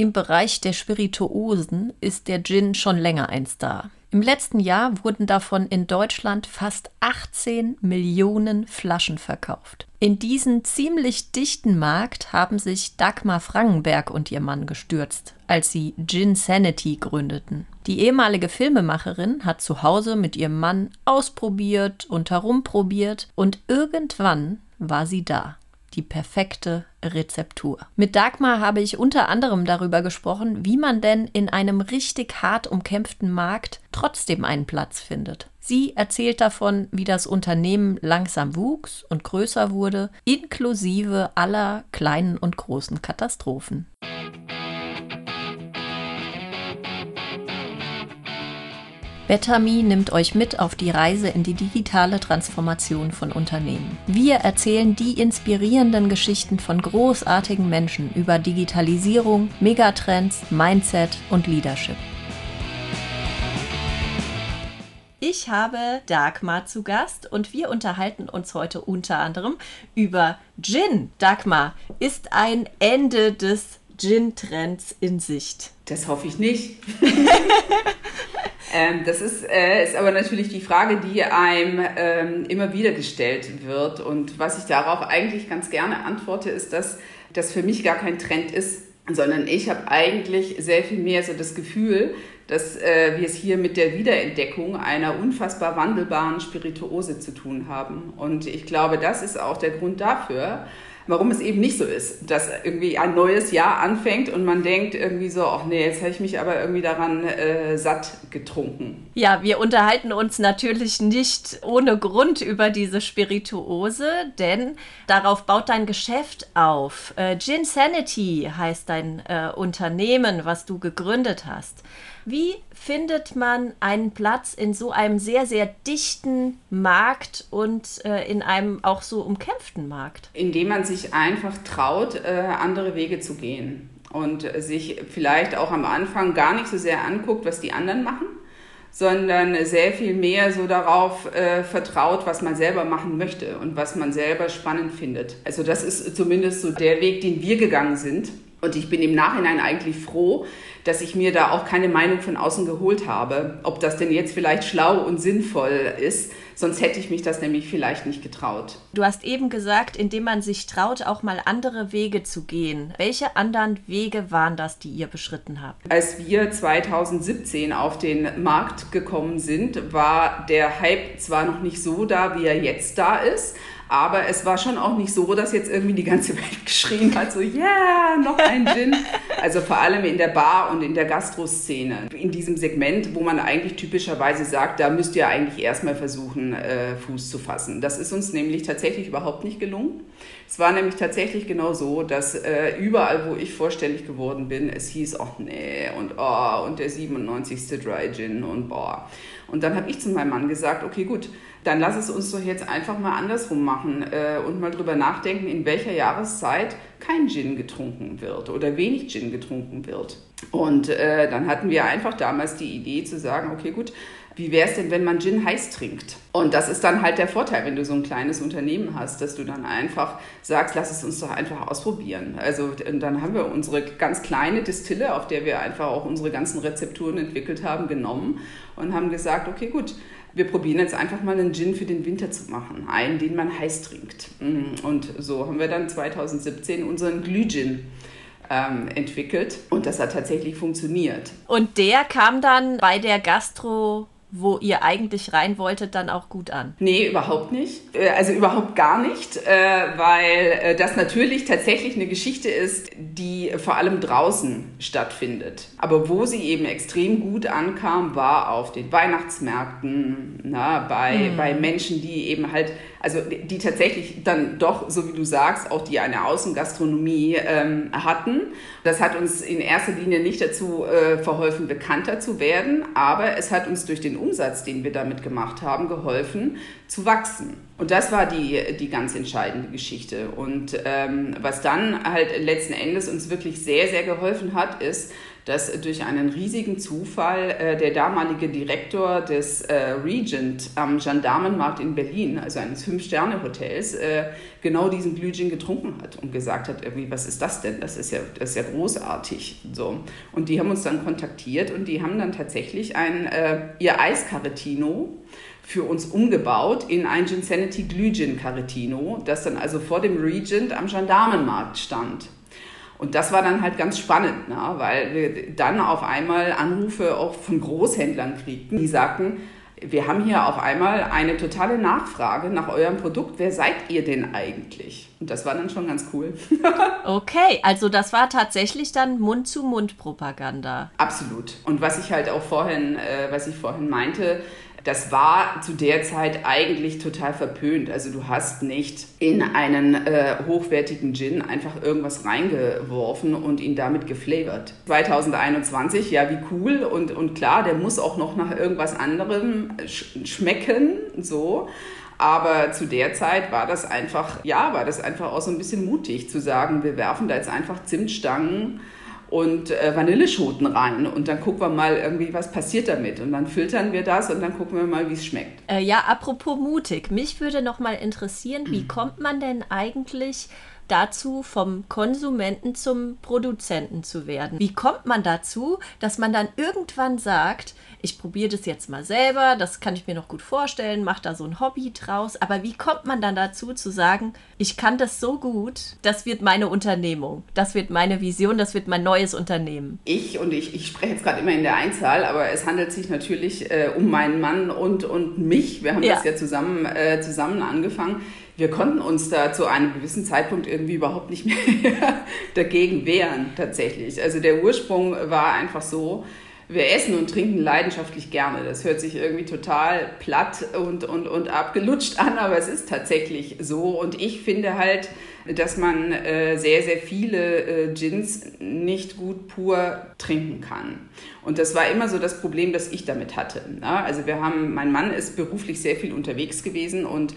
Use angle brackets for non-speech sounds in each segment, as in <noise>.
Im Bereich der Spirituosen ist der Gin schon länger ein Star. Im letzten Jahr wurden davon in Deutschland fast 18 Millionen Flaschen verkauft. In diesen ziemlich dichten Markt haben sich Dagmar Frangenberg und ihr Mann gestürzt, als sie Gin Sanity gründeten. Die ehemalige Filmemacherin hat zu Hause mit ihrem Mann ausprobiert und herumprobiert und irgendwann war sie da die perfekte Rezeptur. Mit Dagmar habe ich unter anderem darüber gesprochen, wie man denn in einem richtig hart umkämpften Markt trotzdem einen Platz findet. Sie erzählt davon, wie das Unternehmen langsam wuchs und größer wurde, inklusive aller kleinen und großen Katastrophen. Betami nimmt euch mit auf die Reise in die digitale Transformation von Unternehmen. Wir erzählen die inspirierenden Geschichten von großartigen Menschen über Digitalisierung, Megatrends, Mindset und Leadership. Ich habe Dagmar zu Gast und wir unterhalten uns heute unter anderem über Gin. Dagmar, ist ein Ende des Gin-Trends in Sicht? Das hoffe ich nicht. <laughs> ähm, das ist, äh, ist aber natürlich die Frage, die einem ähm, immer wieder gestellt wird. Und was ich darauf eigentlich ganz gerne antworte, ist, dass das für mich gar kein Trend ist, sondern ich habe eigentlich sehr viel mehr so das Gefühl, dass äh, wir es hier mit der Wiederentdeckung einer unfassbar wandelbaren Spirituose zu tun haben. Und ich glaube, das ist auch der Grund dafür, warum es eben nicht so ist, dass irgendwie ein neues Jahr anfängt und man denkt irgendwie so, ach nee, jetzt habe ich mich aber irgendwie daran äh, satt getrunken. Ja, wir unterhalten uns natürlich nicht ohne Grund über diese Spirituose, denn darauf baut dein Geschäft auf. Äh, Gin Sanity heißt dein äh, Unternehmen, was du gegründet hast. Wie findet man einen Platz in so einem sehr, sehr dichten Markt und äh, in einem auch so umkämpften Markt? Indem man sich einfach traut, äh, andere Wege zu gehen und sich vielleicht auch am Anfang gar nicht so sehr anguckt, was die anderen machen, sondern sehr viel mehr so darauf äh, vertraut, was man selber machen möchte und was man selber spannend findet. Also das ist zumindest so der Weg, den wir gegangen sind. Und ich bin im Nachhinein eigentlich froh, dass ich mir da auch keine Meinung von außen geholt habe, ob das denn jetzt vielleicht schlau und sinnvoll ist. Sonst hätte ich mich das nämlich vielleicht nicht getraut. Du hast eben gesagt, indem man sich traut, auch mal andere Wege zu gehen. Welche anderen Wege waren das, die ihr beschritten habt? Als wir 2017 auf den Markt gekommen sind, war der Hype zwar noch nicht so da, wie er jetzt da ist, aber es war schon auch nicht so, dass jetzt irgendwie die ganze Welt <laughs> geschrien hat, so, yeah, noch ein Gin. Also vor allem in der Bar und in der Gastroszene. In diesem Segment, wo man eigentlich typischerweise sagt, da müsst ihr eigentlich erstmal versuchen, äh, Fuß zu fassen. Das ist uns nämlich tatsächlich überhaupt nicht gelungen. Es war nämlich tatsächlich genau so, dass äh, überall, wo ich vorstellig geworden bin, es hieß, ach nee, und oh, und der 97. Dry Gin und boah. Und dann habe ich zu meinem Mann gesagt, okay, gut, dann lass es uns doch jetzt einfach mal andersrum machen äh, und mal drüber nachdenken, in welcher Jahreszeit kein Gin getrunken wird oder wenig Gin getrunken wird. Und äh, dann hatten wir einfach damals die Idee zu sagen, okay, gut, wie wäre es denn, wenn man Gin heiß trinkt? Und das ist dann halt der Vorteil, wenn du so ein kleines Unternehmen hast, dass du dann einfach sagst, lass es uns doch einfach ausprobieren. Also dann haben wir unsere ganz kleine Distille, auf der wir einfach auch unsere ganzen Rezepturen entwickelt haben, genommen und haben gesagt, okay, gut, wir probieren jetzt einfach mal einen Gin für den Winter zu machen. Einen, den man heiß trinkt. Mm, und so haben wir dann 2017 unseren Glühgin ähm, entwickelt. Und das hat tatsächlich funktioniert. Und der kam dann bei der Gastro wo ihr eigentlich rein wolltet, dann auch gut an? Nee, überhaupt nicht. Äh, also überhaupt gar nicht, äh, weil äh, das natürlich tatsächlich eine Geschichte ist, die vor allem draußen stattfindet. Aber wo sie eben extrem gut ankam, war auf den Weihnachtsmärkten, na, bei, mhm. bei Menschen, die eben halt also die tatsächlich dann doch, so wie du sagst, auch die eine Außengastronomie ähm, hatten. Das hat uns in erster Linie nicht dazu äh, verholfen, bekannter zu werden, aber es hat uns durch den Umsatz, den wir damit gemacht haben, geholfen zu wachsen. Und das war die, die ganz entscheidende Geschichte. Und ähm, was dann halt letzten Endes uns wirklich sehr, sehr geholfen hat, ist, dass durch einen riesigen Zufall äh, der damalige Direktor des äh, Regent am Gendarmenmarkt in Berlin, also eines Fünf-Sterne-Hotels, äh, genau diesen Glühgin getrunken hat und gesagt hat, irgendwie, was ist das denn? Das ist ja, das ist ja großartig. So. Und die haben uns dann kontaktiert und die haben dann tatsächlich ein, äh, ihr Eiscaretino für uns umgebaut in ein Ginsanity Glühgin Caretino, das dann also vor dem Regent am Gendarmenmarkt stand. Und das war dann halt ganz spannend, ne? weil wir dann auf einmal Anrufe auch von Großhändlern kriegten, die sagten, wir haben hier auf einmal eine totale Nachfrage nach eurem Produkt. Wer seid ihr denn eigentlich? Und das war dann schon ganz cool. <laughs> okay, also das war tatsächlich dann Mund-zu-Mund-Propaganda. Absolut. Und was ich halt auch vorhin, äh, was ich vorhin meinte, das war zu der Zeit eigentlich total verpönt. Also du hast nicht in einen äh, hochwertigen Gin einfach irgendwas reingeworfen und ihn damit geflavored. 2021, ja, wie cool und, und klar, der muss auch noch nach irgendwas anderem sch schmecken, so. Aber zu der Zeit war das einfach, ja, war das einfach auch so ein bisschen mutig zu sagen, wir werfen da jetzt einfach Zimtstangen und äh, Vanilleschoten rein und dann gucken wir mal irgendwie, was passiert damit und dann filtern wir das und dann gucken wir mal, wie es schmeckt. Äh, ja, apropos mutig, mich würde noch mal interessieren, wie kommt man denn eigentlich dazu, vom Konsumenten zum Produzenten zu werden? Wie kommt man dazu, dass man dann irgendwann sagt, ich probiere das jetzt mal selber, das kann ich mir noch gut vorstellen, mache da so ein Hobby draus. Aber wie kommt man dann dazu zu sagen, ich kann das so gut, das wird meine Unternehmung, das wird meine Vision, das wird mein neues Unternehmen? Ich und ich, ich spreche jetzt gerade immer in der Einzahl, aber es handelt sich natürlich äh, um meinen Mann und, und mich. Wir haben ja. das ja zusammen, äh, zusammen angefangen wir konnten uns da zu einem gewissen Zeitpunkt irgendwie überhaupt nicht mehr <laughs> dagegen wehren, tatsächlich. Also der Ursprung war einfach so, wir essen und trinken leidenschaftlich gerne. Das hört sich irgendwie total platt und, und, und abgelutscht an, aber es ist tatsächlich so. Und ich finde halt, dass man äh, sehr, sehr viele äh, Gins nicht gut pur trinken kann. Und das war immer so das Problem, das ich damit hatte. Ja? Also wir haben, mein Mann ist beruflich sehr viel unterwegs gewesen und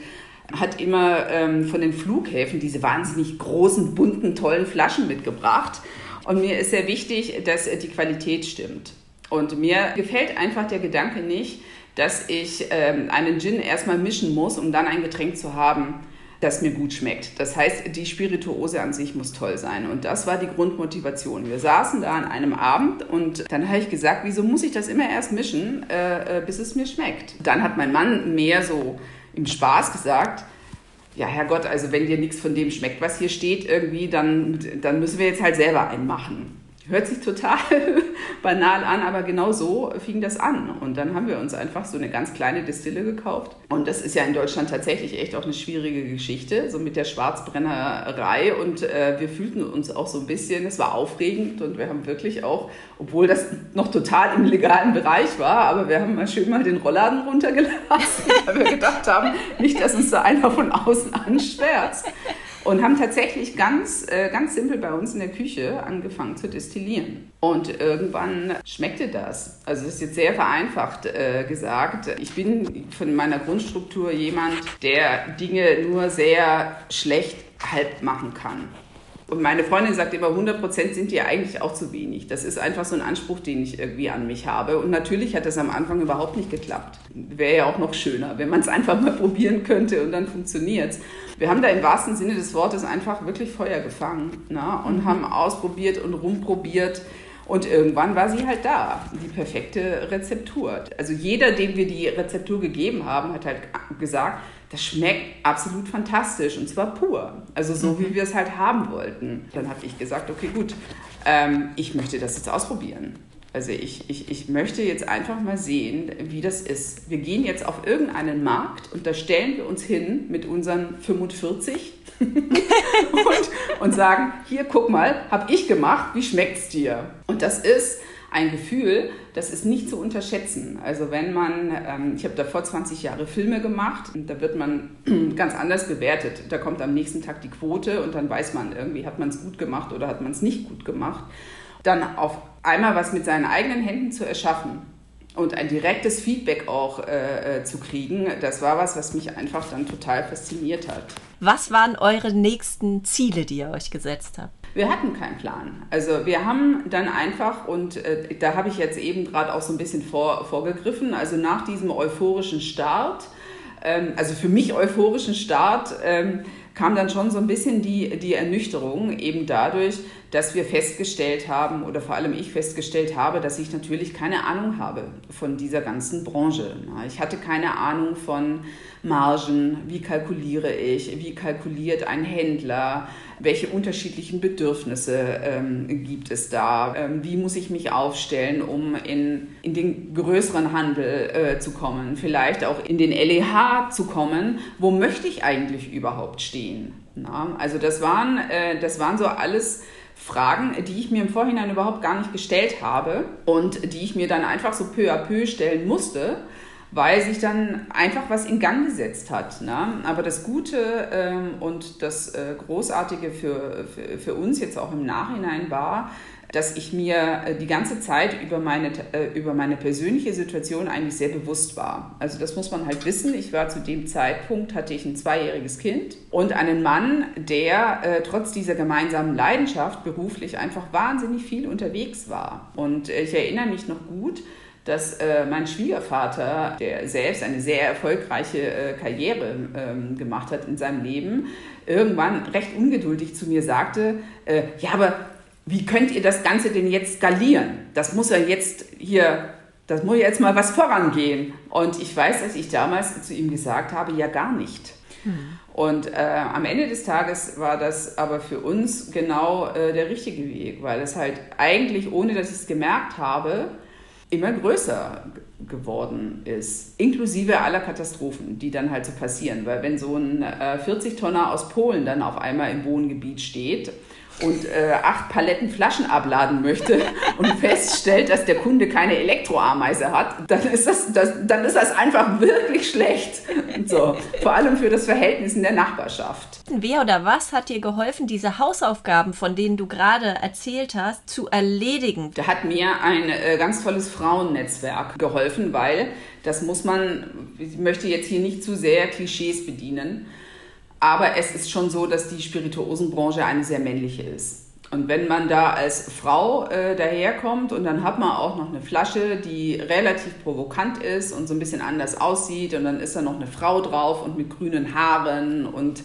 hat immer ähm, von den Flughäfen diese wahnsinnig großen, bunten, tollen Flaschen mitgebracht. Und mir ist sehr wichtig, dass die Qualität stimmt. Und mir gefällt einfach der Gedanke nicht, dass ich ähm, einen Gin erstmal mischen muss, um dann ein Getränk zu haben, das mir gut schmeckt. Das heißt, die Spirituose an sich muss toll sein. Und das war die Grundmotivation. Wir saßen da an einem Abend und dann habe ich gesagt, wieso muss ich das immer erst mischen, äh, äh bis es mir schmeckt? Dann hat mein Mann mehr so im Spaß gesagt, ja, Herrgott, also wenn dir nichts von dem schmeckt, was hier steht, irgendwie, dann, dann müssen wir jetzt halt selber einen machen. Hört sich total <laughs> banal an, aber genau so fing das an. Und dann haben wir uns einfach so eine ganz kleine Distille gekauft. Und das ist ja in Deutschland tatsächlich echt auch eine schwierige Geschichte, so mit der Schwarzbrennerei. Und äh, wir fühlten uns auch so ein bisschen, es war aufregend und wir haben wirklich auch, obwohl das noch total im legalen Bereich war, aber wir haben mal schön mal den Rollladen runtergelassen, <laughs> weil wir gedacht haben, nicht, dass uns da einer von außen anschwärzt und haben tatsächlich ganz, äh, ganz simpel bei uns in der Küche angefangen zu destillieren. Und irgendwann schmeckte das. Also das ist jetzt sehr vereinfacht äh, gesagt. Ich bin von meiner Grundstruktur jemand, der Dinge nur sehr schlecht halb machen kann. Und meine Freundin sagt immer, 100% sind dir eigentlich auch zu wenig. Das ist einfach so ein Anspruch, den ich irgendwie an mich habe. Und natürlich hat das am Anfang überhaupt nicht geklappt. Wäre ja auch noch schöner, wenn man es einfach mal probieren könnte und dann funktioniert es. Wir haben da im wahrsten Sinne des Wortes einfach wirklich Feuer gefangen ne? und mhm. haben ausprobiert und rumprobiert. Und irgendwann war sie halt da, die perfekte Rezeptur. Also jeder, dem wir die Rezeptur gegeben haben, hat halt gesagt, das schmeckt absolut fantastisch und zwar pur. Also so, mhm. wie wir es halt haben wollten. Dann habe ich gesagt, okay, gut, ähm, ich möchte das jetzt ausprobieren. Also ich, ich, ich möchte jetzt einfach mal sehen, wie das ist. Wir gehen jetzt auf irgendeinen Markt und da stellen wir uns hin mit unseren 45 <laughs> und, und sagen, hier, guck mal, habe ich gemacht, wie schmeckt es dir? Und das ist ein Gefühl, das ist nicht zu unterschätzen. Also wenn man, ähm, ich habe davor 20 Jahre Filme gemacht, da wird man <clears throat> ganz anders bewertet. Da kommt am nächsten Tag die Quote und dann weiß man irgendwie, hat man es gut gemacht oder hat man es nicht gut gemacht. Dann auf einmal was mit seinen eigenen Händen zu erschaffen und ein direktes Feedback auch äh, äh, zu kriegen, das war was, was mich einfach dann total fasziniert hat. Was waren eure nächsten Ziele, die ihr euch gesetzt habt? Wir hatten keinen Plan. Also wir haben dann einfach, und äh, da habe ich jetzt eben gerade auch so ein bisschen vor, vorgegriffen, also nach diesem euphorischen Start, ähm, also für mich euphorischen Start, ähm, kam dann schon so ein bisschen die, die Ernüchterung eben dadurch, dass wir festgestellt haben oder vor allem ich festgestellt habe, dass ich natürlich keine Ahnung habe von dieser ganzen Branche. Ich hatte keine Ahnung von Margen, wie kalkuliere ich, wie kalkuliert ein Händler, welche unterschiedlichen Bedürfnisse ähm, gibt es da, ähm, wie muss ich mich aufstellen, um in, in den größeren Handel äh, zu kommen, vielleicht auch in den LEH zu kommen, wo möchte ich eigentlich überhaupt stehen. Na? Also das waren, äh, das waren so alles Fragen, die ich mir im Vorhinein überhaupt gar nicht gestellt habe und die ich mir dann einfach so peu à peu stellen musste weil sich dann einfach was in Gang gesetzt hat. Ne? Aber das Gute ähm, und das äh, Großartige für, für, für, uns jetzt auch im Nachhinein war, dass ich mir äh, die ganze Zeit über meine, äh, über meine persönliche Situation eigentlich sehr bewusst war. Also das muss man halt wissen. Ich war zu dem Zeitpunkt, hatte ich ein zweijähriges Kind und einen Mann, der äh, trotz dieser gemeinsamen Leidenschaft beruflich einfach wahnsinnig viel unterwegs war. Und ich erinnere mich noch gut, dass äh, mein Schwiegervater, der selbst eine sehr erfolgreiche äh, Karriere ähm, gemacht hat in seinem Leben, irgendwann recht ungeduldig zu mir sagte, äh, ja, aber wie könnt ihr das Ganze denn jetzt skalieren? Das muss ja jetzt hier, das muss ja jetzt mal was vorangehen. Und ich weiß, dass ich damals zu ihm gesagt habe, ja gar nicht. Hm. Und äh, am Ende des Tages war das aber für uns genau äh, der richtige Weg, weil es halt eigentlich, ohne dass ich es gemerkt habe, immer größer geworden ist, inklusive aller Katastrophen, die dann halt so passieren. Weil wenn so ein äh, 40-Tonner aus Polen dann auf einmal im Wohngebiet steht und äh, acht Paletten Flaschen abladen möchte <laughs> und feststellt, dass der Kunde keine Elektroameise hat, dann ist das, das, dann ist das einfach wirklich schlecht. So, vor allem für das Verhältnis in der Nachbarschaft. Wer oder was hat dir geholfen, diese Hausaufgaben, von denen du gerade erzählt hast, zu erledigen? Da hat mir ein äh, ganz tolles Frauennetzwerk geholfen, weil das muss man, ich möchte jetzt hier nicht zu sehr Klischees bedienen, aber es ist schon so, dass die Spirituosenbranche eine sehr männliche ist. Und wenn man da als Frau äh, daherkommt und dann hat man auch noch eine Flasche, die relativ provokant ist und so ein bisschen anders aussieht und dann ist da noch eine Frau drauf und mit grünen Haaren und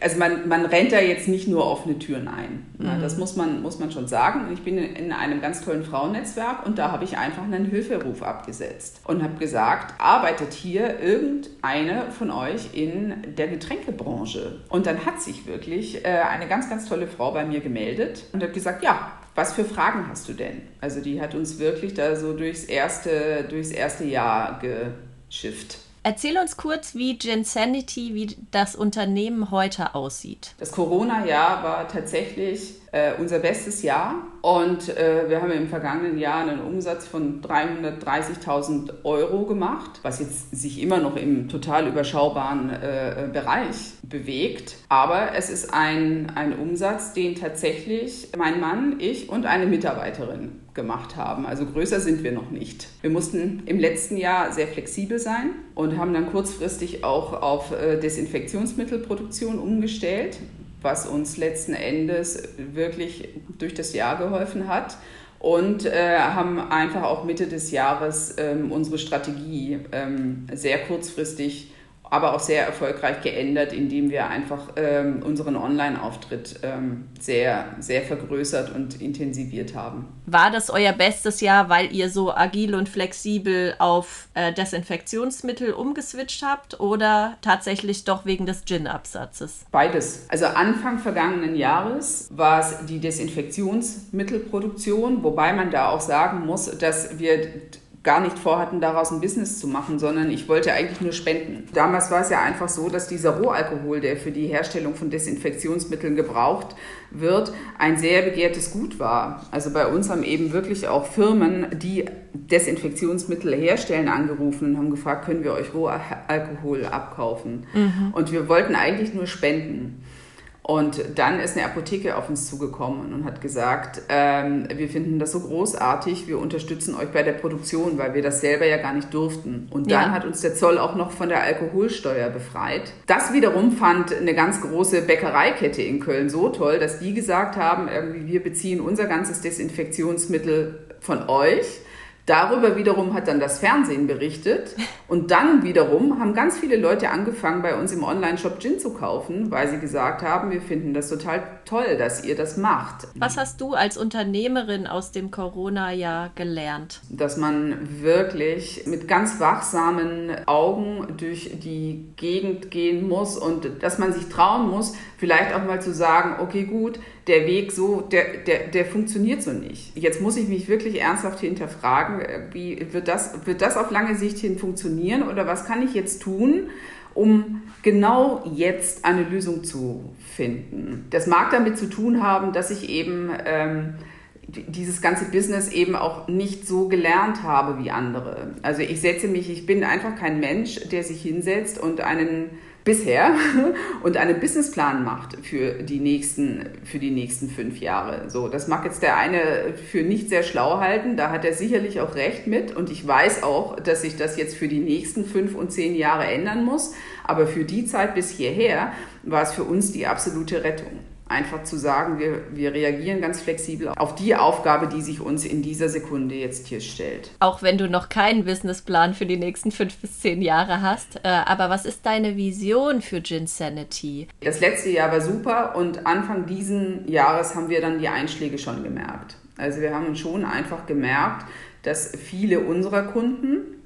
also man, man rennt da jetzt nicht nur offene Türen ein. Mhm. Das muss man, muss man schon sagen. Ich bin in einem ganz tollen Frauennetzwerk und da habe ich einfach einen Hilferuf abgesetzt und habe gesagt, arbeitet hier irgendeine von euch in der Getränkebranche? Und dann hat sich wirklich äh, eine ganz, ganz tolle Frau bei mir gemeldet und hat gesagt, ja, was für Fragen hast du denn? Also die hat uns wirklich da so durchs erste, durchs erste Jahr geschifft. Erzähl uns kurz, wie Gensanity, wie das Unternehmen heute aussieht. Das Corona-Jahr war tatsächlich äh, unser bestes Jahr und äh, wir haben im vergangenen Jahr einen Umsatz von 330.000 Euro gemacht, was jetzt sich immer noch im total überschaubaren äh, Bereich bewegt. Aber es ist ein, ein Umsatz, den tatsächlich mein Mann, ich und eine Mitarbeiterin gemacht haben. Also größer sind wir noch nicht. Wir mussten im letzten Jahr sehr flexibel sein und haben dann kurzfristig auch auf äh, Desinfektionsmittelproduktion umgestellt was uns letzten Endes wirklich durch das Jahr geholfen hat. Und äh, haben einfach auch Mitte des Jahres ähm, unsere Strategie ähm, sehr kurzfristig aber auch sehr erfolgreich geändert, indem wir einfach ähm, unseren Online-Auftritt ähm, sehr, sehr vergrößert und intensiviert haben. War das euer bestes Jahr, weil ihr so agil und flexibel auf äh, Desinfektionsmittel umgeswitcht habt oder tatsächlich doch wegen des Gin-Absatzes? Beides. Also Anfang vergangenen Jahres war es die Desinfektionsmittelproduktion, wobei man da auch sagen muss, dass wir gar nicht vorhatten, daraus ein Business zu machen, sondern ich wollte eigentlich nur spenden. Damals war es ja einfach so, dass dieser Rohalkohol, der für die Herstellung von Desinfektionsmitteln gebraucht wird, ein sehr begehrtes Gut war. Also bei uns haben eben wirklich auch Firmen, die Desinfektionsmittel herstellen, angerufen und haben gefragt, können wir euch Rohalkohol abkaufen? Mhm. Und wir wollten eigentlich nur spenden. Und dann ist eine Apotheke auf uns zugekommen und hat gesagt, ähm, wir finden das so großartig, wir unterstützen euch bei der Produktion, weil wir das selber ja gar nicht durften. Und dann ja. hat uns der Zoll auch noch von der Alkoholsteuer befreit. Das wiederum fand eine ganz große Bäckereikette in Köln so toll, dass die gesagt haben, irgendwie wir beziehen unser ganzes Desinfektionsmittel von euch Darüber wiederum hat dann das Fernsehen berichtet und dann wiederum haben ganz viele Leute angefangen, bei uns im Online-Shop Gin zu kaufen, weil sie gesagt haben, wir finden das total toll, dass ihr das macht. Was hast du als Unternehmerin aus dem Corona-Jahr gelernt? Dass man wirklich mit ganz wachsamen Augen durch die Gegend gehen muss und dass man sich trauen muss, vielleicht auch mal zu sagen, okay gut, der Weg so, der, der, der funktioniert so nicht. Jetzt muss ich mich wirklich ernsthaft hinterfragen, wie wird das, wird das auf lange Sicht hin funktionieren oder was kann ich jetzt tun, um genau jetzt eine Lösung zu finden. Das mag damit zu tun haben, dass ich eben ähm, dieses ganze Business eben auch nicht so gelernt habe wie andere. Also ich setze mich, ich bin einfach kein Mensch, der sich hinsetzt und einen bisher <laughs> und einen Businessplan macht für die nächsten, für die nächsten fünf Jahre. So, das mag jetzt der eine für nicht sehr schlau halten, da hat er sicherlich auch recht mit und ich weiß auch, dass sich das jetzt für die nächsten fünf und zehn Jahre ändern muss, aber für die Zeit bis hierher war es für uns die absolute Rettung einfach zu sagen, wir, wir reagieren ganz flexibel auf die Aufgabe, die sich uns in dieser Sekunde jetzt hier stellt. Auch wenn du noch keinen Businessplan für die nächsten fünf bis zehn Jahre hast. Äh, aber was ist deine Vision für Ginsanity? Das letzte Jahr war super und Anfang diesen Jahres haben wir dann die Einschläge schon gemerkt. Also wir haben schon einfach gemerkt, dass viele unserer Kunden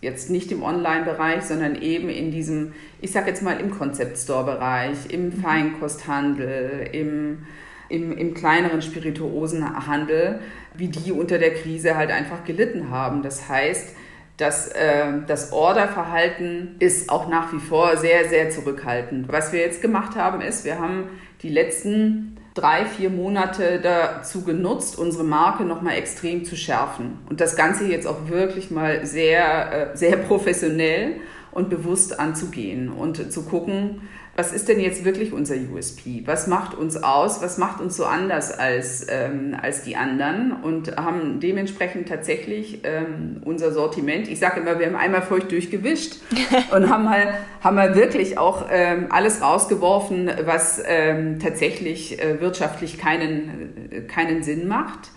jetzt nicht im Online-Bereich, sondern eben in diesem, ich sag jetzt mal im Concept-Store-Bereich, im mhm. Feinkosthandel, im, im, im kleineren Spirituosenhandel, wie die unter der Krise halt einfach gelitten haben. Das heißt, dass äh, das Orderverhalten ist auch nach wie vor sehr, sehr zurückhaltend. Was wir jetzt gemacht haben, ist, wir haben die letzten drei, vier Monate dazu genutzt, unsere Marke nochmal extrem zu schärfen. Und das Ganze jetzt auch wirklich mal sehr, äh, sehr professionell und bewusst anzugehen und zu gucken, was ist denn jetzt wirklich unser USP? Was macht uns aus? Was macht uns so anders als, ähm, als die anderen? Und haben dementsprechend tatsächlich ähm, unser Sortiment, ich sage immer, wir haben einmal feucht durchgewischt <laughs> und haben mal, haben mal wirklich auch ähm, alles rausgeworfen, was ähm, tatsächlich äh, wirtschaftlich keinen, äh, keinen Sinn macht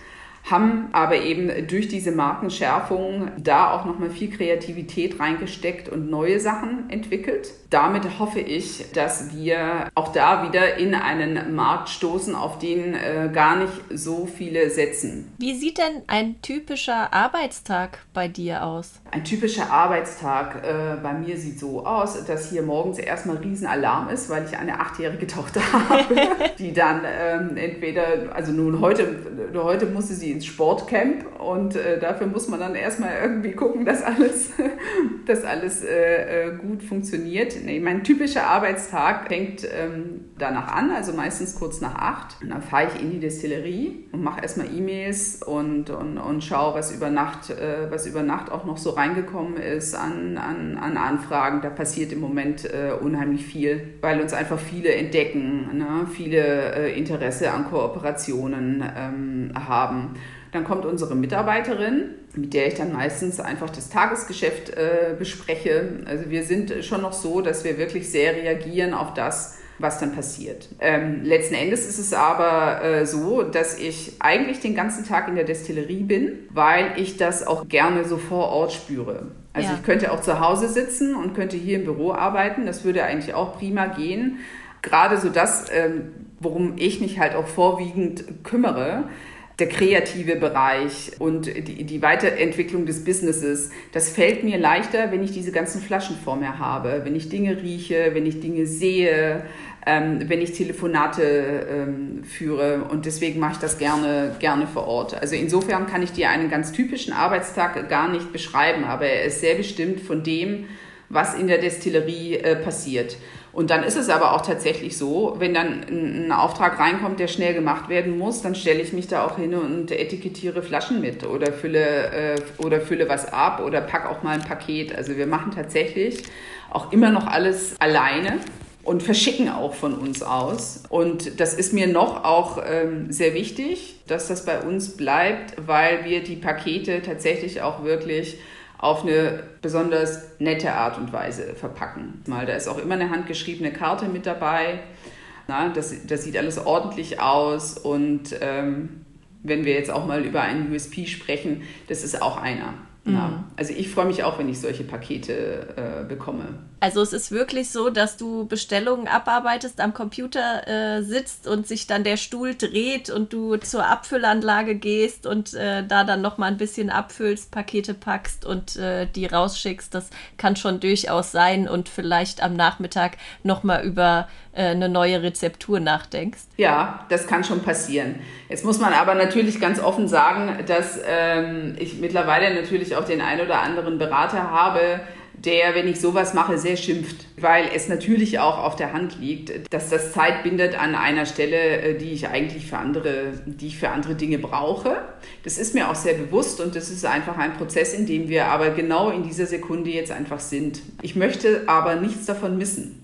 haben aber eben durch diese Markenschärfung da auch nochmal viel Kreativität reingesteckt und neue Sachen entwickelt. Damit hoffe ich, dass wir auch da wieder in einen Markt stoßen, auf den äh, gar nicht so viele setzen. Wie sieht denn ein typischer Arbeitstag bei dir aus? Ein typischer Arbeitstag äh, bei mir sieht so aus, dass hier morgens erstmal Riesenalarm ist, weil ich eine achtjährige Tochter <laughs> habe, die dann ähm, entweder, also nun heute, heute musste sie ins Sportcamp und äh, dafür muss man dann erstmal irgendwie gucken, dass alles, <laughs> dass alles äh, äh, gut funktioniert. Nee, mein typischer Arbeitstag fängt ähm, danach an, also meistens kurz nach acht. Und dann fahre ich in die Destillerie und mache erstmal E-Mails und, und, und schaue, was über Nacht, äh, was über Nacht auch noch so reingekommen ist an, an, an Anfragen. Da passiert im Moment äh, unheimlich viel, weil uns einfach viele entdecken, ne? viele äh, Interesse an Kooperationen ähm, haben. Dann kommt unsere Mitarbeiterin, mit der ich dann meistens einfach das Tagesgeschäft äh, bespreche. Also wir sind schon noch so, dass wir wirklich sehr reagieren auf das, was dann passiert. Ähm, letzten Endes ist es aber äh, so, dass ich eigentlich den ganzen Tag in der Destillerie bin, weil ich das auch gerne so vor Ort spüre. Also ja. ich könnte auch zu Hause sitzen und könnte hier im Büro arbeiten. Das würde eigentlich auch prima gehen. Gerade so das, ähm, worum ich mich halt auch vorwiegend kümmere, der kreative Bereich und die, die Weiterentwicklung des Businesses, das fällt mir leichter, wenn ich diese ganzen Flaschen vor mir habe, wenn ich Dinge rieche, wenn ich Dinge sehe, ähm, wenn ich Telefonate ähm, führe und deswegen mache ich das gerne, gerne vor Ort. Also insofern kann ich dir einen ganz typischen Arbeitstag gar nicht beschreiben, aber er ist sehr bestimmt von dem, was in der Destillerie äh, passiert. Und dann ist es aber auch tatsächlich so, wenn dann ein Auftrag reinkommt, der schnell gemacht werden muss, dann stelle ich mich da auch hin und etikettiere Flaschen mit oder fülle, äh, oder fülle was ab oder pack auch mal ein Paket. Also wir machen tatsächlich auch immer noch alles alleine. und verschicken auch von uns aus. Und das ist mir noch auch ähm, sehr wichtig, dass das bei uns bleibt, weil wir die Pakete tatsächlich auch wirklich auf eine besonders nette Art und Weise verpacken. Mal, da ist auch immer eine handgeschriebene Karte mit dabei. Na, das, das sieht alles ordentlich aus und ähm, wenn wir jetzt auch mal über einen USP sprechen, das ist auch einer. Mhm. Ja. Also ich freue mich auch, wenn ich solche Pakete äh, bekomme. Also es ist wirklich so, dass du Bestellungen abarbeitest, am Computer äh, sitzt und sich dann der Stuhl dreht und du zur Abfüllanlage gehst und äh, da dann noch mal ein bisschen abfüllst, Pakete packst und äh, die rausschickst. Das kann schon durchaus sein und vielleicht am Nachmittag noch mal über eine neue Rezeptur nachdenkst. Ja, das kann schon passieren. Jetzt muss man aber natürlich ganz offen sagen, dass ähm, ich mittlerweile natürlich auch den ein oder anderen Berater habe, der, wenn ich sowas mache, sehr schimpft, weil es natürlich auch auf der Hand liegt, dass das Zeit bindet an einer Stelle, äh, die ich eigentlich für andere, die ich für andere Dinge brauche. Das ist mir auch sehr bewusst und das ist einfach ein Prozess, in dem wir aber genau in dieser Sekunde jetzt einfach sind. Ich möchte aber nichts davon missen.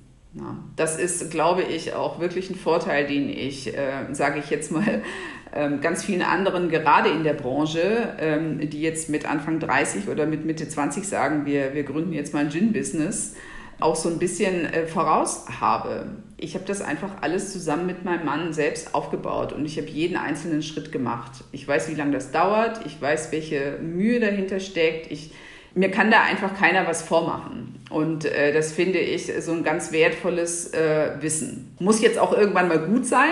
Das ist, glaube ich, auch wirklich ein Vorteil, den ich, äh, sage ich jetzt mal, <laughs> ähm, ganz vielen anderen, gerade in der Branche, ähm, die jetzt mit Anfang 30 oder mit Mitte 20 sagen, wir, wir gründen jetzt mal ein Gin-Business, auch so ein bisschen äh, voraus habe. Ich habe das einfach alles zusammen mit meinem Mann selbst aufgebaut und ich habe jeden einzelnen Schritt gemacht. Ich weiß, wie lange das dauert, ich weiß, welche Mühe dahinter steckt. Ich, mir kann da einfach keiner was vormachen. Und äh, das finde ich so ein ganz wertvolles äh, Wissen. Muss jetzt auch irgendwann mal gut sein,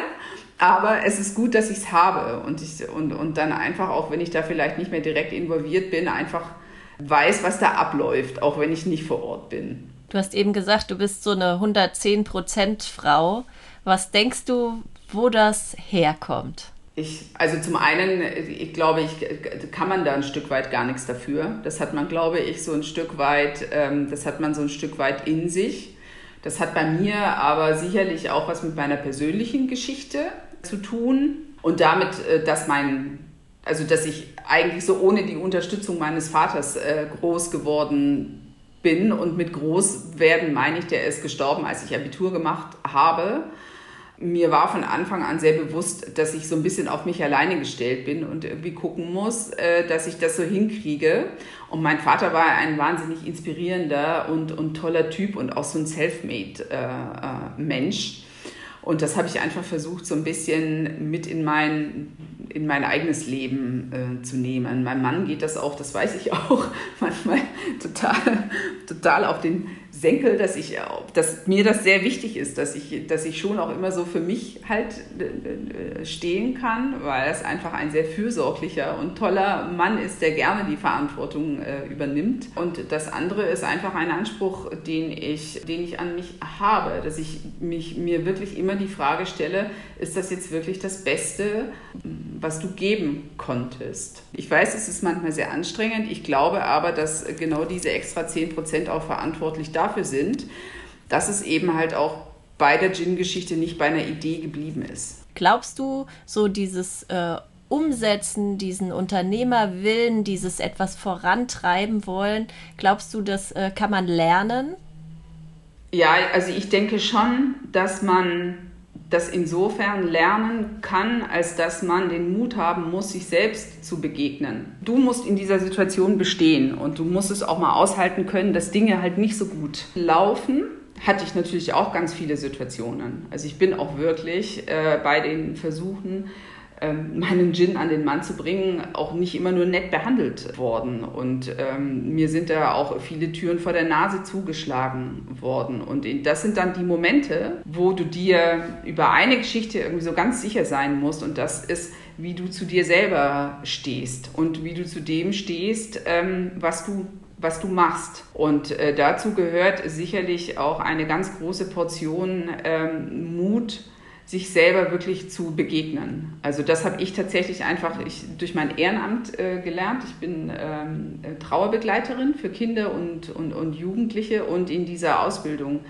aber es ist gut, dass ich es habe und, ich, und, und dann einfach auch, wenn ich da vielleicht nicht mehr direkt involviert bin, einfach weiß, was da abläuft, auch wenn ich nicht vor Ort bin. Du hast eben gesagt, du bist so eine 110% Frau. Was denkst du, wo das herkommt? Ich, also zum einen, ich glaube, ich, kann man da ein Stück weit gar nichts dafür. Das hat man, glaube ich, so ein Stück weit, ähm, das hat man so ein Stück weit in sich. Das hat bei mir aber sicherlich auch was mit meiner persönlichen Geschichte zu tun und damit, äh, dass mein, also dass ich eigentlich so ohne die Unterstützung meines Vaters äh, groß geworden bin und mit groß werden meine ich, der ist gestorben, als ich Abitur gemacht habe. Mir war von Anfang an sehr bewusst, dass ich so ein bisschen auf mich alleine gestellt bin und irgendwie gucken muss, äh, dass ich das so hinkriege. Und mein Vater war ein wahnsinnig inspirierender und, und toller Typ und auch so ein Selfmade-Mensch. Und das habe ich einfach versucht, so ein bisschen mit in mein, in mein eigenes Leben äh, zu nehmen. Mein Mann geht das auch, das weiß ich <laughs> auch, manchmal total, total auf den Senkel, dass ich, dass mir das sehr wichtig ist, dass ich, dass ich schon auch immer so für mich halt äh, stehen kann, weil es einfach ein sehr fürsorglicher und toller Mann ist, der gerne die Verantwortung äh, übernimmt. Und das andere ist einfach ein Anspruch, den ich, den ich an mich habe, dass ich mich, mir wirklich immer die Frage stelle, ist das jetzt wirklich das Beste, was du geben konntest? Ich weiß, es ist manchmal sehr anstrengend. Ich glaube aber, dass genau diese extra 10 Prozent auch verantwortlich dafür dafür sind, dass es eben halt auch bei der Gin-Geschichte nicht bei einer Idee geblieben ist. Glaubst du, so dieses äh, Umsetzen, diesen Unternehmerwillen, dieses etwas vorantreiben wollen, glaubst du, das äh, kann man lernen? Ja, also ich denke schon, dass man das insofern lernen kann, als dass man den Mut haben muss, sich selbst zu begegnen. Du musst in dieser Situation bestehen und du musst es auch mal aushalten können, dass Dinge halt nicht so gut laufen. Hatte ich natürlich auch ganz viele Situationen. Also ich bin auch wirklich äh, bei den Versuchen, meinen Gin an den Mann zu bringen, auch nicht immer nur nett behandelt worden. Und ähm, mir sind da auch viele Türen vor der Nase zugeschlagen worden. Und das sind dann die Momente, wo du dir über eine Geschichte irgendwie so ganz sicher sein musst. Und das ist, wie du zu dir selber stehst und wie du zu dem stehst, ähm, was du was du machst. Und äh, dazu gehört sicherlich auch eine ganz große Portion ähm, Mut, sich selber wirklich zu begegnen. Also das habe ich tatsächlich einfach ich, durch mein Ehrenamt äh, gelernt. Ich bin ähm, Trauerbegleiterin für Kinder und, und, und Jugendliche und in dieser Ausbildung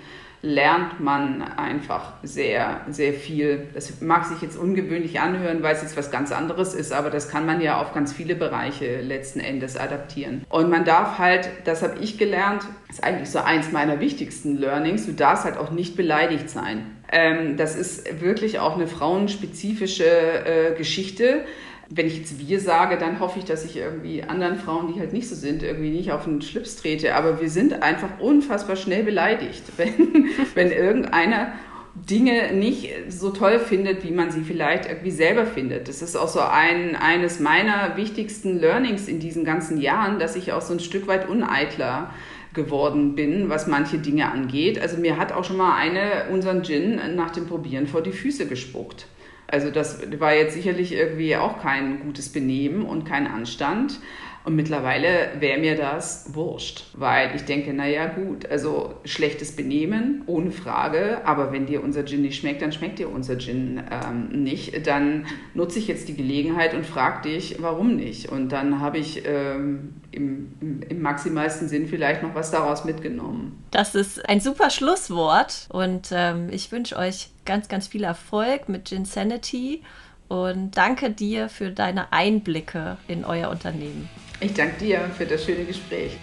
lernt man einfach sehr, sehr viel. Das mag sich jetzt ungewöhnlich anhören, weil es jetzt was ganz anderes ist, aber das kann man ja auf ganz viele Bereiche letzten Endes adaptieren. Und man darf halt, das habe ich gelernt, ist eigentlich so eins meiner wichtigsten Learnings, du darfst halt auch nicht beleidigt sein. Ähm, das ist wirklich auch eine frauenspezifische äh, Geschichte wenn ich jetzt wir sage, dann hoffe ich, dass ich irgendwie anderen Frauen, die halt nicht so sind, irgendwie nicht auf den Schlips trete. Aber wir sind einfach unfassbar schnell beleidigt, <laughs> wenn, wenn irgendeiner Dinge nicht so toll findet, wie man sie vielleicht irgendwie selber findet. Das ist auch so ein, eines meiner wichtigsten Learnings in diesen ganzen Jahren, dass ich auch so ein Stück weit uneitler geworden bin, was manche Dinge angeht. Also mir hat auch schon mal eine unseren Gin nach dem Probieren vor die Füße gespuckt. Also das war jetzt sicherlich irgendwie auch kein gutes Benehmen und kein Anstand. Und mittlerweile wäre mir das wurscht, weil ich denke, naja gut, also schlechtes Benehmen, ohne Frage, aber wenn dir unser Gin nicht schmeckt, dann schmeckt dir unser Gin ähm, nicht. Dann nutze ich jetzt die Gelegenheit und frage dich, warum nicht? Und dann habe ich ähm, im, im, im maximalsten Sinn vielleicht noch was daraus mitgenommen. Das ist ein super Schlusswort und ähm, ich wünsche euch ganz, ganz viel Erfolg mit Gin Sanity und danke dir für deine Einblicke in euer Unternehmen. Ich danke dir für das schöne Gespräch.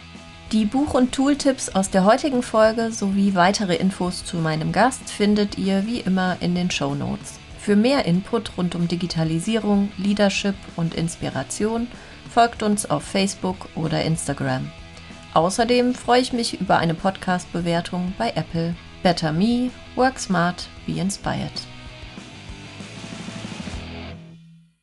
Die Buch- und Tooltips aus der heutigen Folge sowie weitere Infos zu meinem Gast findet ihr wie immer in den Show Notes. Für mehr Input rund um Digitalisierung, Leadership und Inspiration folgt uns auf Facebook oder Instagram. Außerdem freue ich mich über eine Podcast-Bewertung bei Apple. Better Me, Work Smart, Be Inspired.